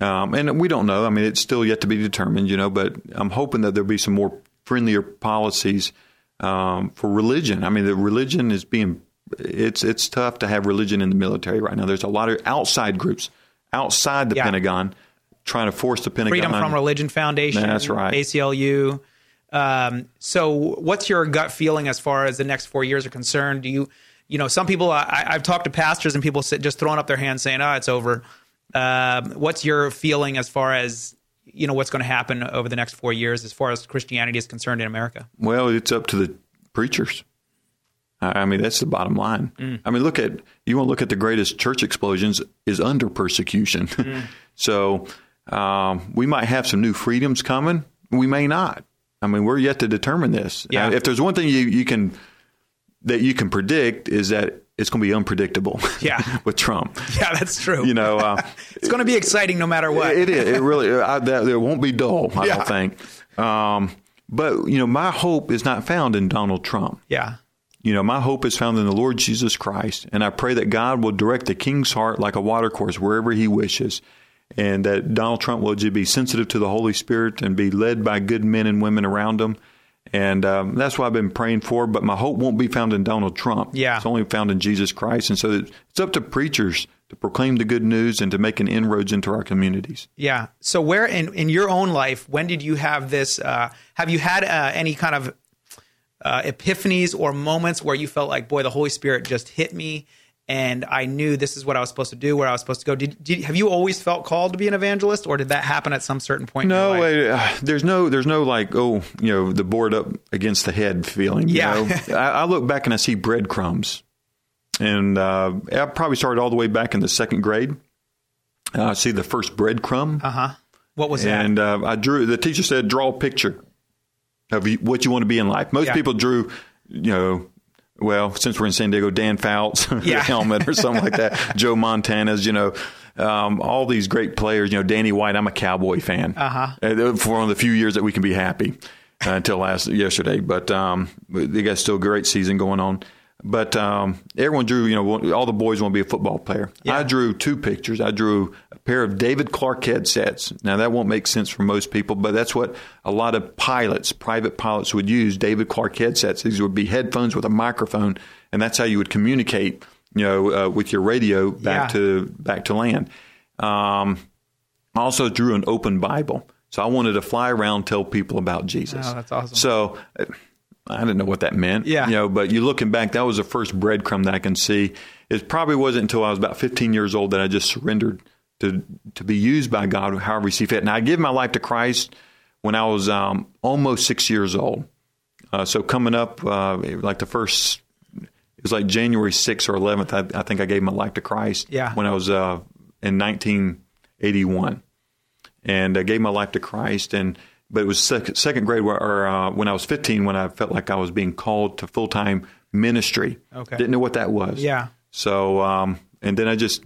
um, and we don't know. I mean, it's still yet to be determined, you know. But I'm hoping that there'll be some more friendlier policies um, for religion. I mean, the religion is being it's it's tough to have religion in the military right now. There's a lot of outside groups outside the Yeah. Pentagon trying to force the Pentagon. Freedom from Religion Foundation. That's right. ACLU. Um, so, what's your gut feeling as far as the next four years are concerned? Do you, you know, some people I, I've talked to pastors and people sit, just throwing up their hands saying, "Oh, it's over." Um, what's your feeling as far as you know what's going to happen over the next four years as far as Christianity is concerned in America? Well, it's up to the preachers. I mean, that's the bottom line. Mm. I mean, look at you want to look at the greatest church explosions is under persecution. (laughs) so um, we might have some new freedoms coming. We may not. I mean, we're yet to determine this. Yeah. If there's one thing you, you can that you can predict is that it's going to be unpredictable. (laughs) Yeah. with Trump. (laughs) Yeah, that's true. You know, uh, It's going to be exciting no matter what. it is. It really. I, that, it won't be dull. I Yeah. don't think. Um, but you know, my hope is not found in Donald Trump. Yeah. You know, my hope is found in the Lord Jesus Christ, and I pray that God will direct the king's heart like a watercourse wherever He wishes, and that Donald Trump will just be sensitive to the Holy Spirit and be led by good men and women around him. And um, that's what I've been praying for. But my hope won't be found in Donald Trump. Yeah. it's only found in Jesus Christ. And so it's up to preachers to proclaim the good news and to make an inroads into our communities. Yeah. So where in in your own life, when did you have this? Uh, have you had uh, any kind of uh, epiphanies or moments where you felt like, boy, the Holy Spirit just hit me, and I knew this is what I was supposed to do, where I was supposed to go? Did, did have you always felt called to be an evangelist, or did that happen at some certain point? No, in your life? uh, there's no, there's no like, oh, you know, the board up against the head feeling. You Yeah. know? (laughs) I, I look back and I see breadcrumbs, and uh, I probably started all the way back in the second grade. Uh, I see the first breadcrumb. Uh huh. What was that? and uh, I drew. The teacher said, "Draw a picture of what you want to be in life." Most Yeah. people drew, you know. Well, since we're in San Diego, Dan Fouts, (laughs) Yeah. helmet or something like that. (laughs) Joe Montana's, you know, um, all these great players. You know, Danny White. I'm a Cowboy fan. Uh-huh. Uh, For one of the few years that we can be happy uh, until last yesterday, but um, they got still a great season going on. But um, everyone drew, you know, all the boys want to be a football player. I drew two pictures. I drew a pair of David Clark headsets. Now, that won't make sense for most people, but that's what a lot of pilots, private pilots, would use David Clark headsets. These would be headphones with a microphone, and that's how you would communicate, you know, uh, with your radio back Yeah. to back to land. Um, I also drew an open Bible. So I wanted to fly around tell people about Jesus. Oh, that's awesome. So I didn't know what that meant. Yeah. You know, but you looking back, that was the first breadcrumb that I can see. It probably wasn't until I was about 15 years old that I just surrendered to to be used by God however He see fit. And I gave my life to Christ when I was um, almost six years old. Uh, so coming up, uh, like the first, it was like January 6th or 11th. I, I think I gave my life to Christ. Yeah. When I was uh, in 1981, and I gave my life to Christ, and but it was second, second grade where, or uh, when I was 15 when I felt like I was being called to full time ministry. Okay. Didn't know what that was. Yeah. So um, and then I just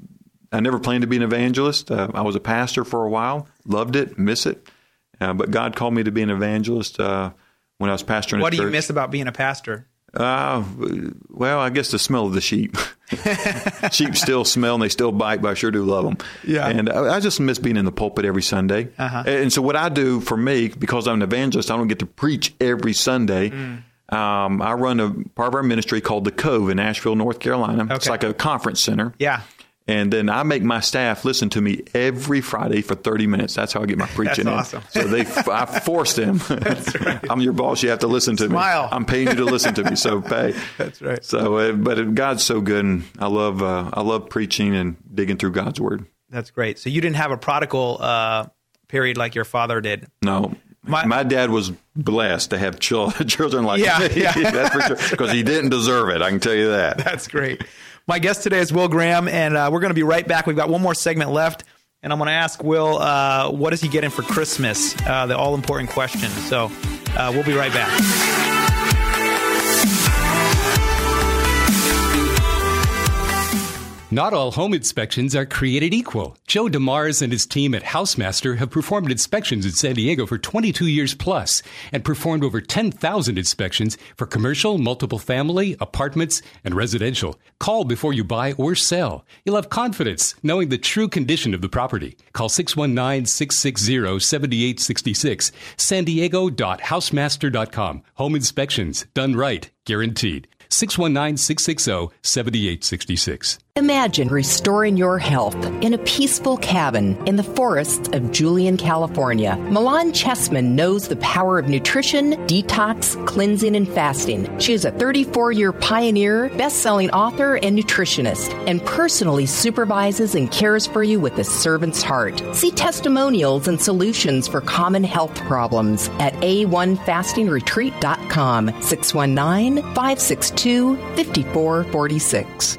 I never planned to be an evangelist. Uh, I was a pastor for a while, loved it, miss it, uh, but God called me to be an evangelist uh, when I was pastoring. What do you miss about being a pastor? Uh, well, I guess the smell of the sheep. (laughs) (laughs) sheep still smell and they still bite, but I sure do love them. Yeah. And I, I just miss being in the pulpit every Sunday. Uh-huh. And so what I do for me, because I'm an evangelist, I don't get to preach every Sunday. Mm. Um, I run a part of our ministry called the Cove in Asheville, North Carolina. It's like a conference center. Yeah. And then I make my staff listen to me every Friday for 30 minutes. That's how I get my (laughs) preaching That's in. awesome. So they, I (laughs) force them. (laughs) I'm your boss. You have to listen to Smile. me. I'm paying you to listen to me. So pay. That's right. So, uh, but God's so good, and I love, uh, I love preaching and digging through God's word. That's great. So you didn't have a prodigal uh, period like your father did. No. My, my, dad was blessed to have children like Yeah, me. yeah. That's for sure. Because he didn't deserve it. I can tell you that. That's great. My guest today is Will Graham, and uh, we're going to be right back. We've got one more segment left, and I'm going to ask Will, uh, what is he getting for Christmas? Uh, the all important question. So uh, we'll be right back. Not all home inspections are created equal. Joe DeMars and his team at Housemaster have performed inspections in San Diego for 22 years plus and performed over 10,000 inspections for commercial, multiple family, apartments, and residential. Call before you buy or sell. You'll have confidence knowing the true condition of the property. Call 619-660-7866, san diego.housemaster.com. Home inspections done right, guaranteed. 619-660-7866. Imagine restoring your health in a peaceful cabin in the forests of Julian, California. Milan Chessman knows the power of nutrition, detox, cleansing, and fasting. She is a 34 year pioneer, best selling author, and nutritionist, and personally supervises and cares for you with a servant's heart. See testimonials and solutions for common health problems at a1fastingretreat.com 619 562 5446.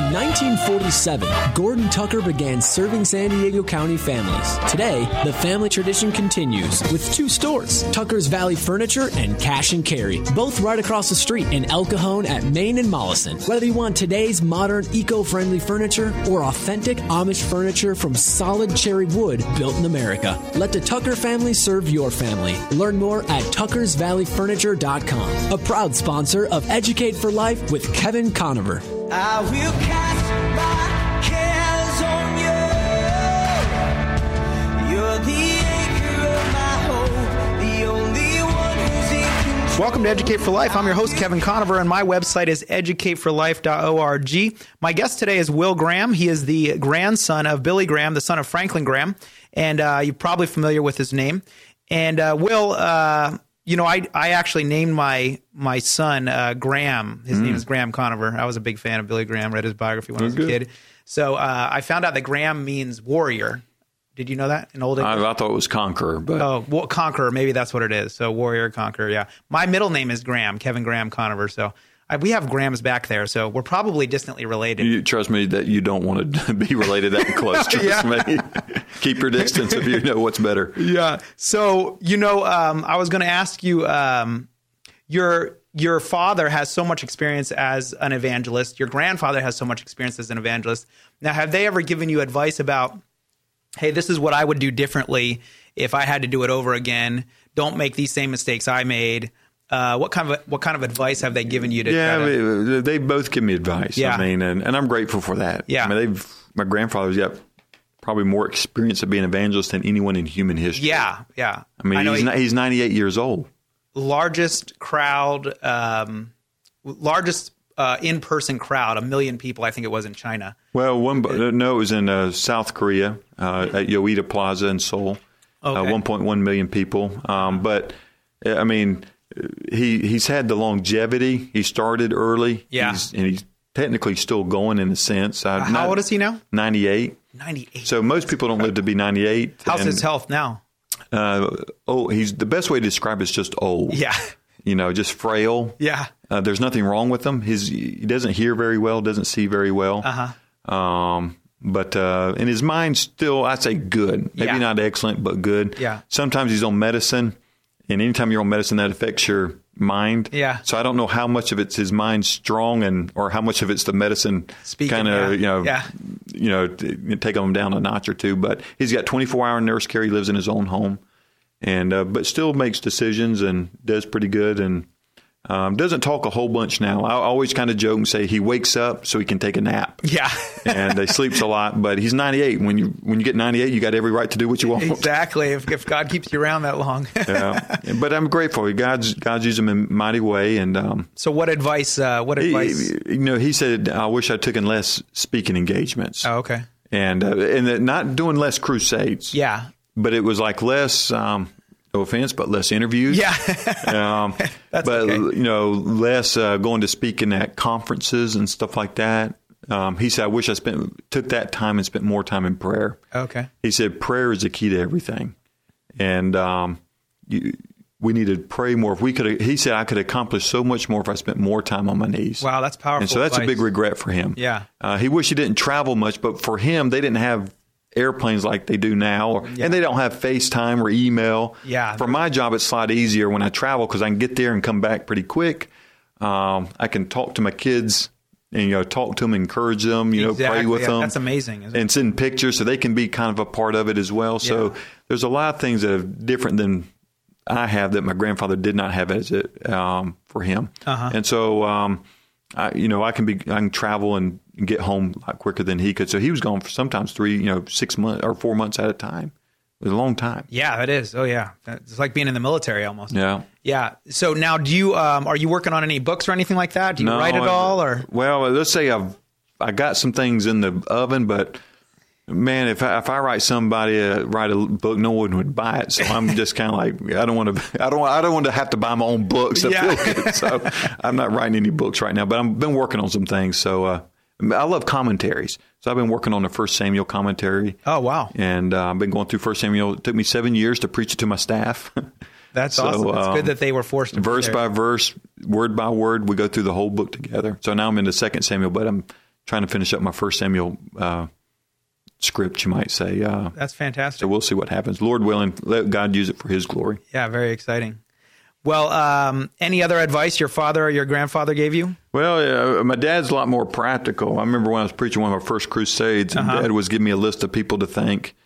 In 1947, Gordon Tucker began serving San Diego County families. Today, the family tradition continues with two stores, Tucker's Valley Furniture and Cash and Carry, both right across the street in El Cajon at Main and Mollison. Whether you want today's modern, eco-friendly furniture or authentic Amish furniture from solid cherry wood built in America, let the Tucker family serve your family. Learn more at tuckersvalleyfurniture.com, a proud sponsor of Educate for Life with Kevin Conover. I will cast my. Welcome to Educate for Life. I'm your host, Kevin Conover, and my website is educateforlife.org. My guest today is Will Graham. He is the grandson of Billy Graham, the son of Franklin Graham, and uh, you're probably familiar with his name. And uh, Will, uh, you know, I I actually named my my son uh, Graham. His name is Graham Conover. I was a big fan of Billy Graham. Read his biography when I was a good. kid. So uh, I found out that Graham means warrior. Did you know that in old English? I, I thought it was conqueror, but Oh, well, Conqueror. Maybe that's what it is. So Warrior Conqueror. Yeah. My middle name is Graham, Kevin Graham Conover. So we have Grams back there. So we're probably distantly related. you trust me that you don't want to (laughs) be related that close. (laughs) Trust me. Keep your distance if you know what's better. yeah. So you know, um, I was going to ask you. Um, your your father has so much experience as an evangelist. Your grandfather has so much experience as an evangelist. Now, have they ever given you advice about, hey, this is what I would do differently if I had to do it over again? Don't make these same mistakes I made. Uh, what kind of what kind of advice have they given you to? yeah, to- they, both give me advice. Yeah. I mean, and, and I'm grateful for that. Yeah. I mean, they've my grandfather's got probably more experience of being an evangelist than anyone in human history. yeah, yeah. I mean, know he's, he- not, he's 98 years old. largest crowd, um, largest uh, in-person crowd, a million people. I think it was in China. Well, one uh, no, it was in uh, South Korea uh, at Yoido Plaza in Seoul. Uh, Okay. 1.1 million people. Um, but I mean, he he's had the longevity. He started early. Yeah. He's, and he's technically still going in a sense. Uh, How old is he now? 98. 98. So most people don't live to be 98. How's and, his health now? Uh, oh, he's the best way to describe it is just old. Yeah. You know, just frail. Yeah. Uh, there's nothing wrong with him. His he doesn't hear very well, doesn't see very well. Uh huh. Um, but uh, and his mind's still, I'd say, good. Maybe Yeah. not excellent, but good. Yeah. Sometimes he's on medicine, and anytime you're on medicine, that affects your mind. Yeah. So I don't know how much of it's his mind strong, and or how much of it's the medicine kind yeah. of you know Yeah. you know taking him down a notch or two. But he's got 24 hour nurse care. He lives in his own home, and uh, but still makes decisions and does pretty good and. Um, doesn't talk a whole bunch now. I always kind of joke and say he wakes up so he can take a nap. Yeah. (laughs) and he sleeps a lot, but he's 98. When you when you get 98, you got every right to do what you want. Exactly. If, if God keeps you around that long. (laughs) yeah. But I'm grateful. God's God's used him in a mighty way, and um, so, what advice? Uh, what advice? he, you know, he said, "I wish I'd taken less speaking engagements." oh, okay. and uh, and not doing less crusades. Yeah. but it was like less. Um, no offense, but less interviews. Yeah. (laughs) um, (laughs) but okay. you know, less uh, going to speaking at conferences and stuff like that. Um, he said, "I wish I spent took that time and spent more time in prayer." Okay. He said, "Prayer is the key to everything," and um, you, we need to pray more. If we could, he said, "I could accomplish so much more if I spent more time on my knees." Wow, that's powerful. And so that's a big regret for him. Yeah. Uh, he wished he didn't travel much, but for him, they didn't have airplanes like they do now, or, Yeah. and they don't have FaceTime or email. Yeah. For my job, it's a lot easier when I travel because I can get there and come back pretty quick. Um, I can talk to my kids and you know talk to them, encourage them, you know, pray with Yeah, them. That's amazing. and send pictures so they can be kind of a part of it as well. So Yeah. there's a lot of things that are different than I have that my grandfather did not have as it um, for him. Uh-huh. And so, um, I, you know, I can be I can travel and get home a lot quicker than he could. So he was gone for sometimes three, you know, six months or four months at a time. It was a long time. Yeah, it is. Oh, yeah. It's like being in the military almost. Yeah. Yeah. So now, do you um, are you working on any books or anything like that? Do you No, write at I- all, or Well, let's say I've I got some things in the oven, but man, if I, if I write somebody uh, write a book, no one would buy it. So I'm just kind of like I don't want to I don't I don't want to have to buy my own books Yeah. good. So I'm not writing any books right now, but I've been working on some things. So uh, I love commentaries. So I've been working on the First Samuel commentary. Oh wow, And uh, I've been going through First Samuel. It took me seven years to preach it to my staff. (laughs) that's So, awesome. It's um, good that they were forced to verse by verse, word by word, we go through the whole book together. So now I'm into Second Samuel, but I'm trying to finish up my First Samuel uh, script, you might say. Uh, That's fantastic. so we'll see what happens. Lord willing, let God use it for His glory. Yeah, very exciting. Well, um, any other advice your father or your grandfather gave you? Well, uh, my dad's a lot more practical. I remember when I was preaching one of my first crusades, and Uh-huh. Dad was giving me a list of people to thank.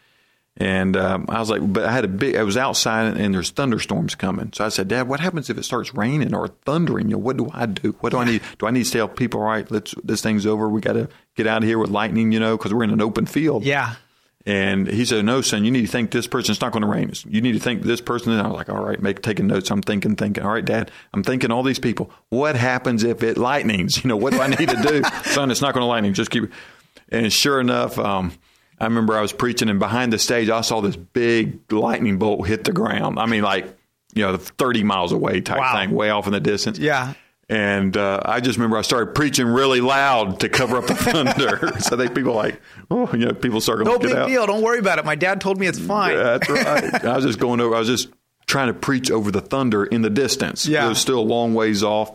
And um, I was like, but I had a big, I was outside and, there's thunderstorms coming. So I said, Dad, what happens if it starts raining or thundering? You know, what do I do? What do I need? Do I need to tell people, all right, let's, this thing's over. We got to get out of here with lightning, you know, because we're in an open field. Yeah. And he said, no, son, you need to think this person. It's not going to rain. You need to think this person. And I was like, all right, make taking notes. I'm thinking, thinking. All right, Dad, I'm thinking all these people. What happens if it lightnings? You know, what do I need to do? (laughs) son, it's not going to lightning. Just keep. And sure enough, um, I remember I was preaching, and behind the stage, I saw this big lightning bolt hit the ground. I mean, like you know, 30 miles away type Wow. thing, way off in the distance. Yeah. And uh, I just remember I started preaching really loud to cover up the (laughs) thunder. so they people like, oh, you know, people started No big out. deal. Don't worry about it. My dad told me it's fine. That's right. (laughs) I was just going over. I was just trying to preach over the thunder in the distance. Yeah. it was still a long ways off,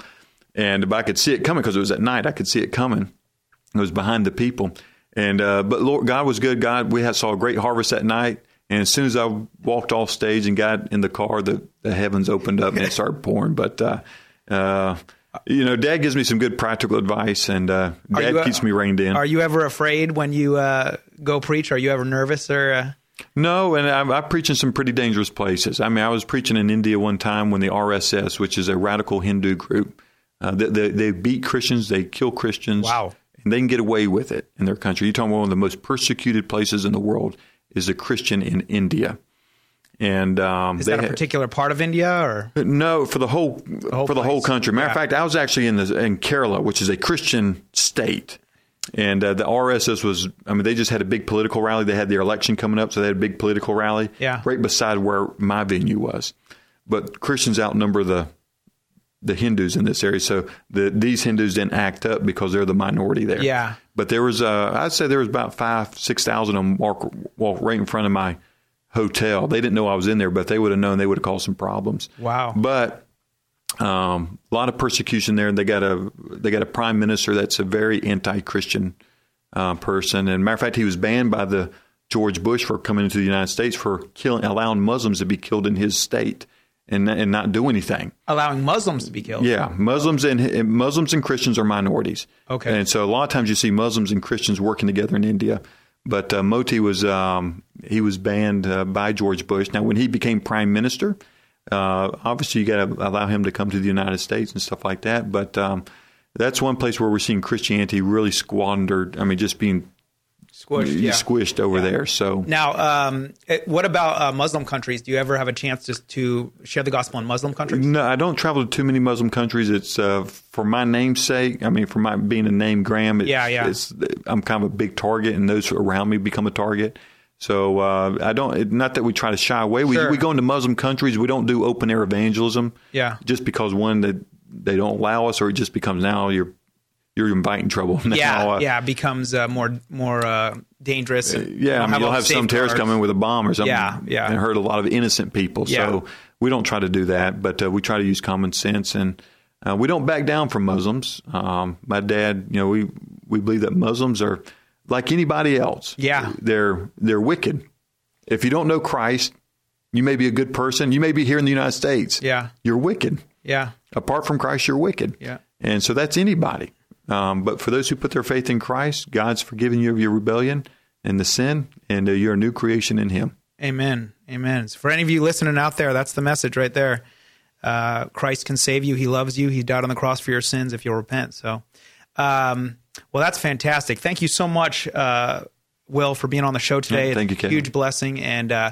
and but I could see it coming because it was at night. I could see it coming. It was behind the people, and uh, but Lord, God was good. God, we had saw a great harvest that night. And as soon as I walked off stage and got in the car, the, the heavens opened up and it started pouring. But uh, uh, you know, Dad gives me some good practical advice, and uh, Dad you, uh, keeps me reined in. Are you ever afraid when you uh, go preach? Are you ever nervous or? Uh... No, and I, I preach in some pretty dangerous places. I mean, I was preaching in India one time when the RSS, which is a radical Hindu group, uh, they, they, they beat Christians, they kill Christians. Wow. And they can get away with it in their country. You're talking about one of the most persecuted places in the world is a Christian in India. And um, Is that a had- particular part of India or? no, for the whole, whole for the whole country. Matter of Yeah. fact, I was actually in the in Kerala, which is a Christian state, and uh, the RSS was. I mean, they just had a big political rally. They had their election coming up, so they had a big political rally. Yeah. right beside where my venue was. But Christians outnumber the the Hindus in this area, so the these Hindus didn't act up because they're the minority there. Yeah. But there was, uh, I'd say there was about five, six thousand of them walk, walk right in front of my hotel. They didn't know I was in there, but they would have known. They would have caused some problems. Wow. But um, a lot of persecution there, and they got a they got a prime minister that's a very anti-Christian uh, person. And matter of fact, he was banned by the George Bush for coming into the United States for killing, allowing Muslims to be killed in his state and and not do anything. Allowing Muslims to be killed. Yeah, Muslims and and Muslims and Christians are minorities. Okay. and so a lot of times you see Muslims and Christians working together in India. But uh, Modi was um, he was banned uh, by George Bush. Now, when he became prime minister, uh, obviously you got to allow him to come to the United States and stuff like that. But um, that's one place where we're seeing Christianity really squandered. I mean, just being Squished, yeah. squished over there. So Now, um, eh, what about uh, Muslim countries? Do you ever have a chance to, to share the gospel in Muslim countries? No, I don't travel to too many Muslim countries. It's uh, for my namesake. I mean, for my being a name Graham. It's, Yeah, yeah. It's, I'm kind of a big target, and those around me become a target. So uh, I don't. it- Not that we try to shy away. We Sure. we go into Muslim countries. We don't do open air evangelism. Yeah. Just because one that they don't allow us, or it just becomes now you're you're inviting trouble. (laughs) Now, yeah, uh, yeah, becomes uh, more more uh, dangerous. yeah, I mean, you'll have some terrorists come in with a bomb or something. Yeah, yeah. And hurt a lot of innocent people. Yeah. So we don't try to do that, but uh, we try to use common sense and uh, we don't back down from Muslims. Um, my dad, you know, we we believe that Muslims are like anybody else. Yeah. they're they're wicked. If you don't know Christ, you may be a good person. You may be here in the United States. Yeah. you're wicked. Yeah, Apart from Christ, you're wicked. Yeah. And so that's anybody. Um, but for those who put their faith in Christ, God's forgiven you of your rebellion and the sin, and uh, you're a new creation in Him. Amen. Amen. So for any of you listening out there, that's the message right there. Uh, Christ can save you. He loves you. He died on the cross for your sins if you'll repent. So, um, well, that's fantastic. Thank you so much, uh, Will, for being on the show today. Yeah, thank you, It's a Kevin. Huge blessing. And uh,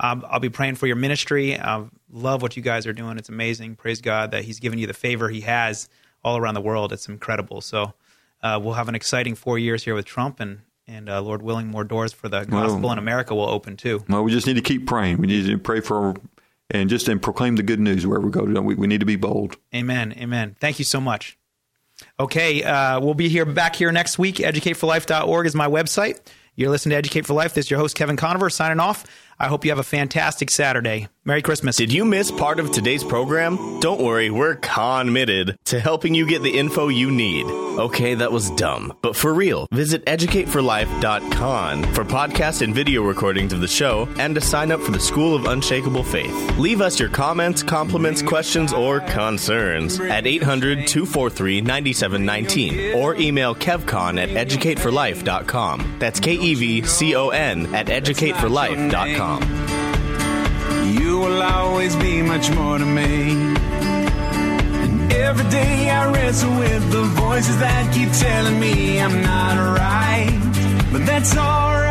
um, I'll be praying for your ministry. I love what you guys are doing. It's amazing. Praise God that He's given you the favor He has all around the world. It's incredible. So, uh, we'll have an exciting four years here with Trump, and and uh, Lord willing, more doors for the gospel Well- in America will open too. Well, we just need to keep praying. We need to pray for and just and proclaim the good news wherever we go. We, we need to be bold. Amen. Amen. Thank you so much. Okay, uh, we'll be here back here next week. EducateForLife.org is my website. You're listening to Educate for Life. This is your host, Kevin Conover, signing off. I hope you have a fantastic Saturday. Merry Christmas. Did you miss part of today's program? Don't worry, we're committed to helping you get the info you need. Okay, that was dumb. But for real, visit educateforlife.com for podcast and video recordings of the show and to sign up for the School of Unshakable Faith. Leave us your comments, compliments, questions, or concerns at 800 243 9719 or email kevcon at educateforlife.com. That's K E V C O N at educateforlife.com. You will always be much more to me. And every day I wrestle with the voices that keep telling me I'm not right. But that's alright.